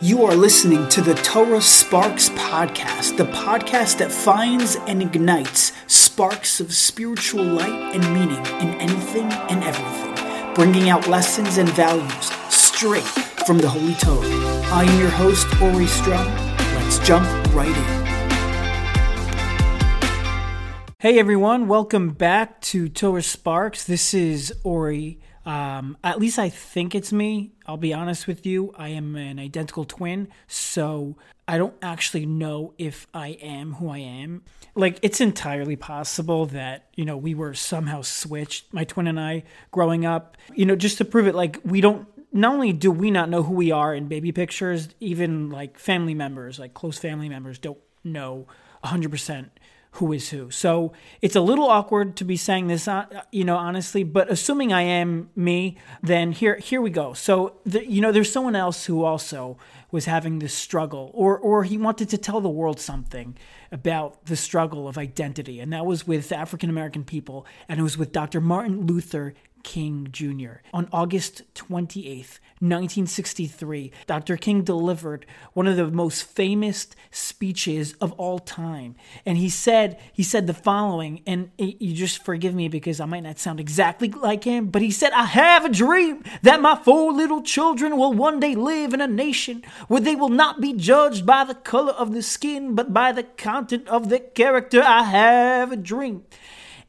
You are listening to the Torah Sparks Podcast, the podcast that finds and ignites sparks of spiritual light and meaning in anything and everything, bringing out lessons and values straight from the Holy Torah. I am your host, Ori Strum. Let's jump right in. Hey everyone, welcome back to Torah Sparks. This is Ori. Um, at least I think it's me. I'll be honest with you. I am an identical twin, so I don't actually know if I am who I am. Like, it's entirely possible that, you know, we were somehow switched, my twin and I, growing up. You know, just to prove it, like, we don't, not only do we not know who we are in baby pictures, even like family members, like close family members, don't know 100% who is who. So it's a little awkward to be saying this, uh, you know, honestly. But assuming I am me, then here here we go. So the, you know, there's someone else who also was having this struggle, or or he wanted to tell the world something about the struggle of identity, and that was with African American people, and it was with Dr. Martin Luther King Jr. On August 28th, 1963, Dr. King delivered one of the most famous speeches of all time. And he said, he said the following, and you just forgive me because I might not sound exactly like him, but he said, I have a dream that my four little children will one day live in a nation where they will not be judged by the color of the skin, but by the content of their character. I have a dream.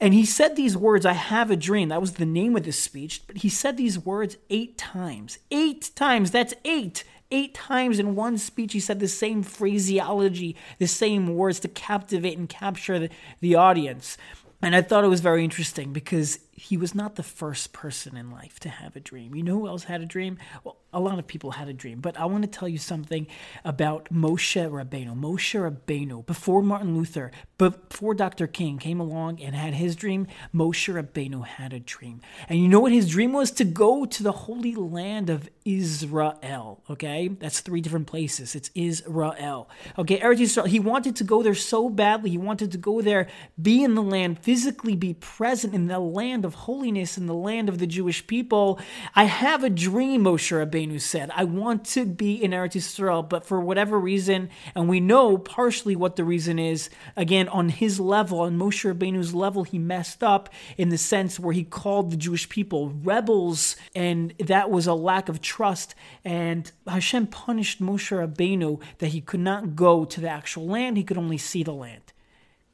And he said these words, I have a dream. That was the name of this speech. But he said these words eight times. Eight times. That's eight. Eight times in one speech, he said the same phraseology, the same words to captivate and capture the, the audience. And I thought it was very interesting because he was not the first person in life to have a dream. You know who else had a dream? Well, a lot of people had a dream, but I want to tell you something about Moshe Rabbeinu. Moshe Rabbeinu, before Martin Luther, before Dr. King came along and had his dream, Moshe Rabbeinu had a dream. And you know what his dream was? To go to the holy land of Israel. Okay? That's three different places. It's Israel. Okay, Eretz Israel. He wanted to go there so badly. He wanted to go there, be in the land, physically be present in the land of holiness, in the land of the Jewish people. I have a dream, Moshe Rabbeinu said, I want to be in Eretz Yisrael, but for whatever reason, and we know partially what the reason is, again, on his level, on Moshe Rabbeinu's level, he messed up in the sense where he called the Jewish people rebels, and that was a lack of trust. And Hashem punished Moshe Rabbeinu that he could not go to the actual land, he could only see the land.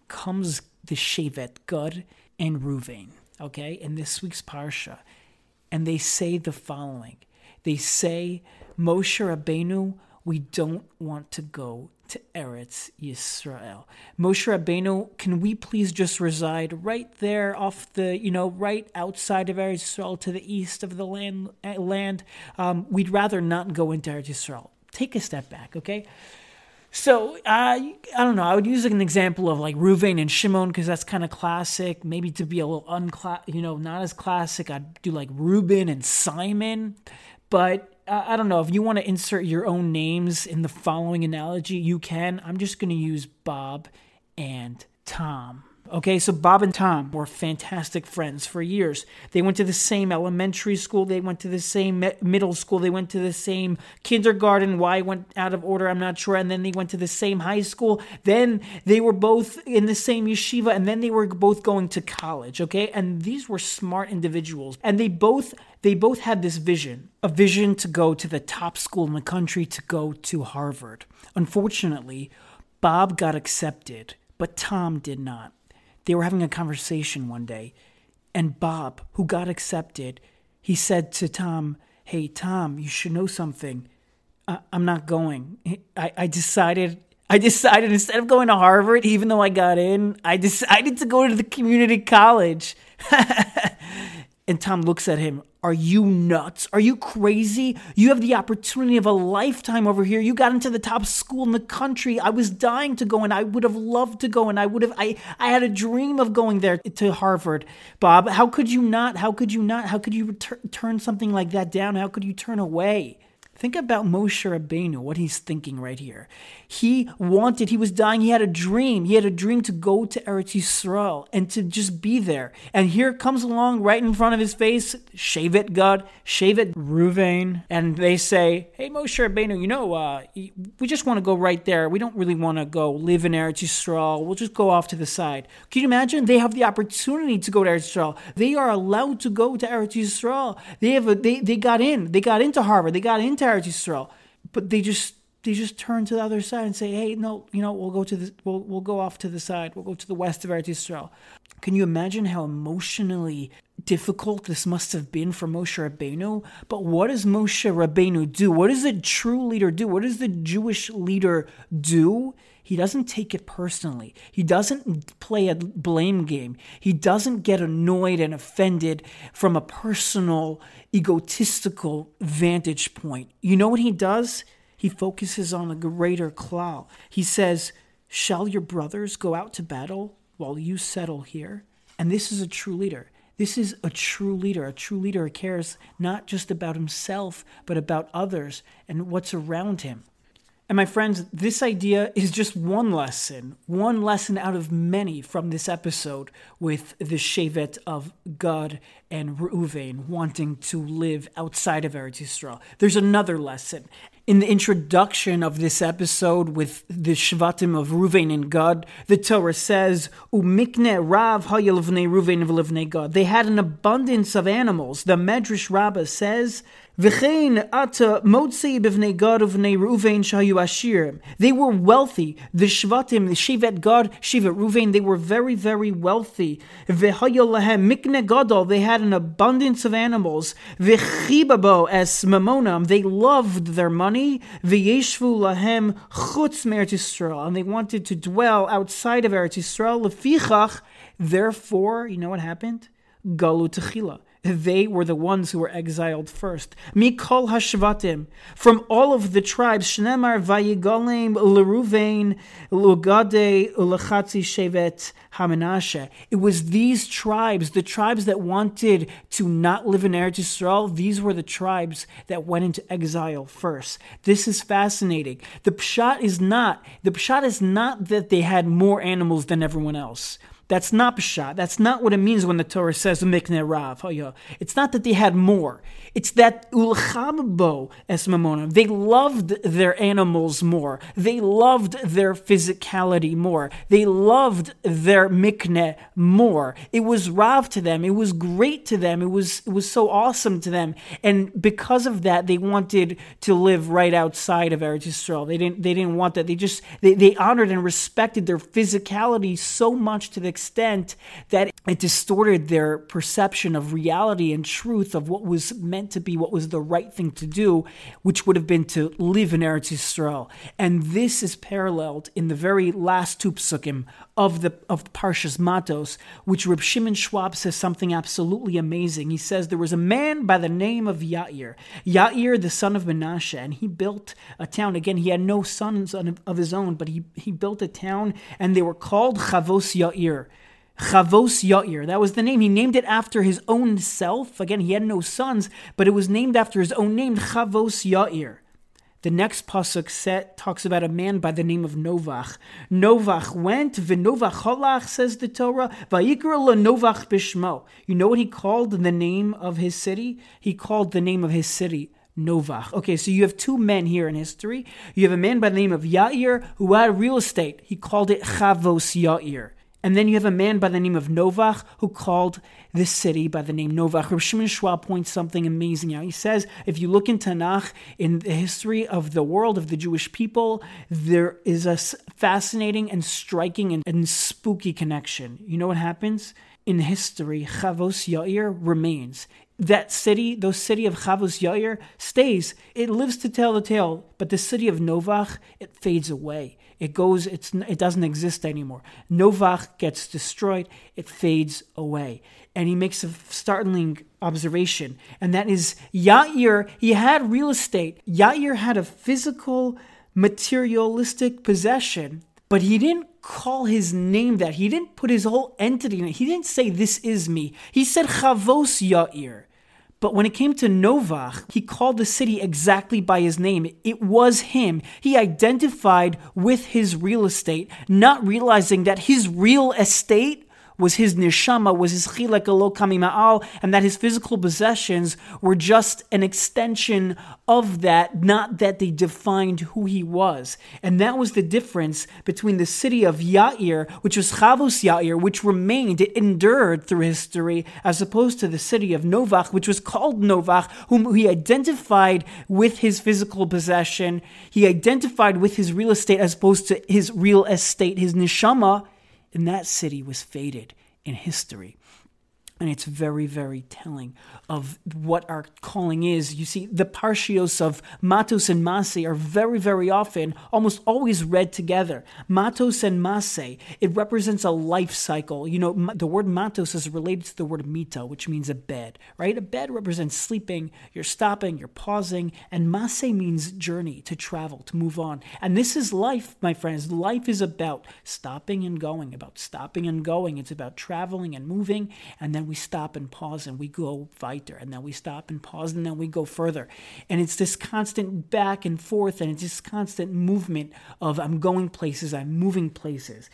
Comes the Shevet, Gad, and Ruvain, okay, in this week's Parsha, and they say the following they say, Moshe Rabbeinu, we don't want to go to Eretz Yisrael. Moshe Rabbeinu, can we please just reside right there off the, you know, right outside of Eretz Yisrael to the east of the land? Eh, land? Um, we'd rather not go into Eretz Yisrael. Take a step back, okay? So uh, I don't know. I would use an example of like Ruvain and Shimon because that's kind of classic. Maybe to be a little unclass, you know, not as classic, I'd do like Reuben and Simon. But I don't know if you want to insert your own names in the following analogy, you can. I'm just going to use Bob and Tom. Okay, so Bob and Tom were fantastic friends for years. They went to the same elementary school, they went to the same middle school, they went to the same kindergarten. Why went out of order, I'm not sure. And then they went to the same high school. Then they were both in the same yeshiva, and then they were both going to college. Okay, and these were smart individuals, and they both they both had this vision a vision to go to the top school in the country, to go to Harvard. Unfortunately, Bob got accepted, but Tom did not. They were having a conversation one day, and Bob, who got accepted, he said to Tom, Hey, Tom, you should know something. I- am not going. I-, I decided. I decided instead of going to Harvard, even though I got in, I decided to go to the community college. and Tom looks at him. Are you nuts? Are you crazy? You have the opportunity of a lifetime over here. You got into the top school in the country. I was dying to go and I would have loved to go and I would have I I had a dream of going there to Harvard. Bob, how could you not? How could you not? How could you turn something like that down? How could you turn away? Think about Moshe Rabbeinu, what he's thinking right here. He wanted, he was dying, he had a dream. He had a dream to go to Eretz Yisrael and to just be there. And here comes along right in front of his face, Shevet Gad, Shevet Ruvain. And they say, hey, Moshe Rabbeinu, you know, uh, we just want to go right there. We don't really want to go live in Eretz Yisrael. We'll just go off to the side. Can you imagine? They have the opportunity to go to Eretz Yisrael. They are allowed to go to Eretz Yisrael. They have a, they, they got in. They got into Harvard. They got into Eretz Yisrael, but they just they just turn to the other side and say, "Hey, no, you know, we'll go to the we'll we'll go off to the side. We'll go to the west of Eretz Yisrael." Can you imagine how emotionally difficult this must have been for Moshe Rabbeinu? But what does Moshe Rabbeinu do? What does a true leader do? What does the Jewish leader do? He doesn't take it personally. He doesn't play a blame game. He doesn't get annoyed and offended from a personal, egotistical vantage point. You know what he does? He focuses on the greater klal. He says, Shall your brothers go out to battle while you settle here? And this is a true leader. This is a true leader. A true leader cares not just about himself, but about others and what's around him. And my friends, this idea is just one lesson, one lesson out of many from this episode with the Shevet of Gad and Reuven wanting to live outside of Eretz Yisrael. There's another lesson. In the introduction of this episode with the Shvatim of Reuven and Gad, the Torah says, Umikne Rav Hayelvne Reuven v'levne Gad. They had an abundance of animals. The Medrash Rabbah says, V'chein ata motzei b'vnei Gad uvnei Reuven shayu ashirim. They were wealthy. The Shvatim, the Shevet Gad, Shevet Reuven, they were very, very wealthy. V'hayol lahem mikne gadol. They had an abundance of animals. V'chibabo es mamonam. They loved their money. V'yeshvu lahem chutz me'eretz Yisrael. And they wanted to dwell outside of Eretz Yisrael. Lefichach. Therefore, you know what happened? Galut they were the ones who were exiled first. Mikol hashvatim, from all of the tribes, Shnemar vayigolim leruvain lugade ulachatzi shevet hamanashe. It was these tribes, the tribes that wanted to not live in Eretz Yisrael. These were the tribes that went into exile first. This is fascinating. The pshat is not the pshat is not that they had more animals than everyone else. That's not Pshat. That's not what it means when the Torah says Mikne Rav. Oh, it's not that they had more. It's that Ulchabbo es Mamona. They loved their animals more. They loved their physicality more. They loved their Mikne more. It was Rav to them. It was great to them. It was it was so awesome to them. And because of that, they wanted to live right outside of Eretz Yisrael. They didn't they didn't want that. They just they, they honored and respected their physicality so much to the extent that it distorted their perception of reality and truth of what was meant to be, what was the right thing to do, which would have been to live in Eretz Yisrael. And this is paralleled in the very last two psukim of the of Parshas Matos, which Reb Shimon Schwab says something absolutely amazing. He says there was a man by the name of Yair, Yair the son of Menashe, and he built a town. Again, he had no sons of his own, but he he built a town, and they were called Chavos Yair. Chavos Yair. That was the name. He named it after his own self. Again, he had no sons, but it was named after his own name, Chavos Yair. The next pasuk set talks about a man by the name of Novach. Novach went, v'Novach holach, says the Torah, va'yikra Novach bishmo. You know what he called the name of his city? He called the name of his city Novach. Okay, so you have two men here in history. You have a man by the name of Yair who had real estate. He called it Chavos Yair. And then you have a man by the name of Novach who called this city by the name Novach. Rav Shimon Schwab points something amazing out. He says, if you look in Tanakh, in the history of the world, of the Jewish people, there is a fascinating and striking and, and spooky connection. You know what happens? In history, Chavos Yair remains that city, those city of Chavos Yair, stays. It lives to tell the tale, but the city of Novach, it fades away. It goes, it's, it doesn't exist anymore. Novach gets destroyed, it fades away. And he makes a startling observation, and that is Yair, he had real estate. Yair had a physical, materialistic possession, but he didn't call his name that. He didn't put his whole entity in it. He didn't say, This is me. He said, Chavos Yair. But when it came to Novach, he called the city exactly by his name. It was him. He identified with his real estate, not realizing that his real estate was his neshama, was his chilek elokami ma'al, and that his physical possessions were just an extension of that, not that they defined who he was. And that was the difference between the city of Yair, which was Chavos Yair, which remained, it endured through history, as opposed to the city of Novach, which was called Novach, whom he identified with his physical possession. He identified with his real estate as opposed to his real estate, his neshama and that city was faded in history. And it's very, very telling of what our calling is. You see, the parshios of Matos and Masei are very, very often, almost always read together. Matos and Masei, it represents a life cycle. You know, the word Matos is related to the word Mita, which means a bed, right? A bed represents sleeping, you're stopping, you're pausing, and Masei means journey, to travel, to move on. And this is life, my friends. Life is about stopping and going, about stopping and going. It's about traveling and moving, and then we stop and pause and we go weiter, and then we stop and pause and then we go further. And it's this constant back and forth, and it's this constant movement of I'm going places, I'm moving places.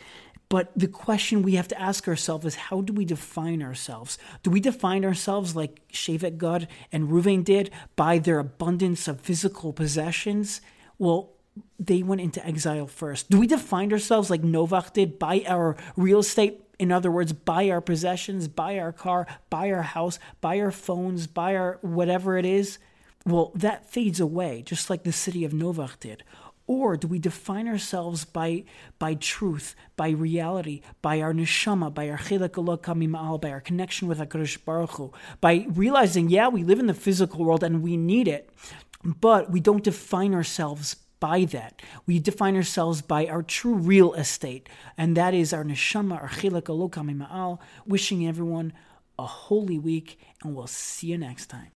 But the question we have to ask ourselves is how do we define ourselves? Do we define ourselves like Shevet Gad and Ruvain did by their abundance of physical possessions? Well, they went into exile first. Do we define ourselves like Novach did by our real estate in other words, buy our possessions, buy our car, buy our house, buy our phones, buy our whatever it is. Well, that fades away, just like the city of Novach did. Or do we define ourselves by by truth, by reality, by our neshama, by our chilek ma'al, by our connection with Hakadosh Baruch Hu, by realizing, yeah, we live in the physical world and we need it, but we don't define ourselves by that. We define ourselves by our true real estate, and that is our neshama, our chilek ma'al. Wishing everyone a holy week, and we'll see you next time.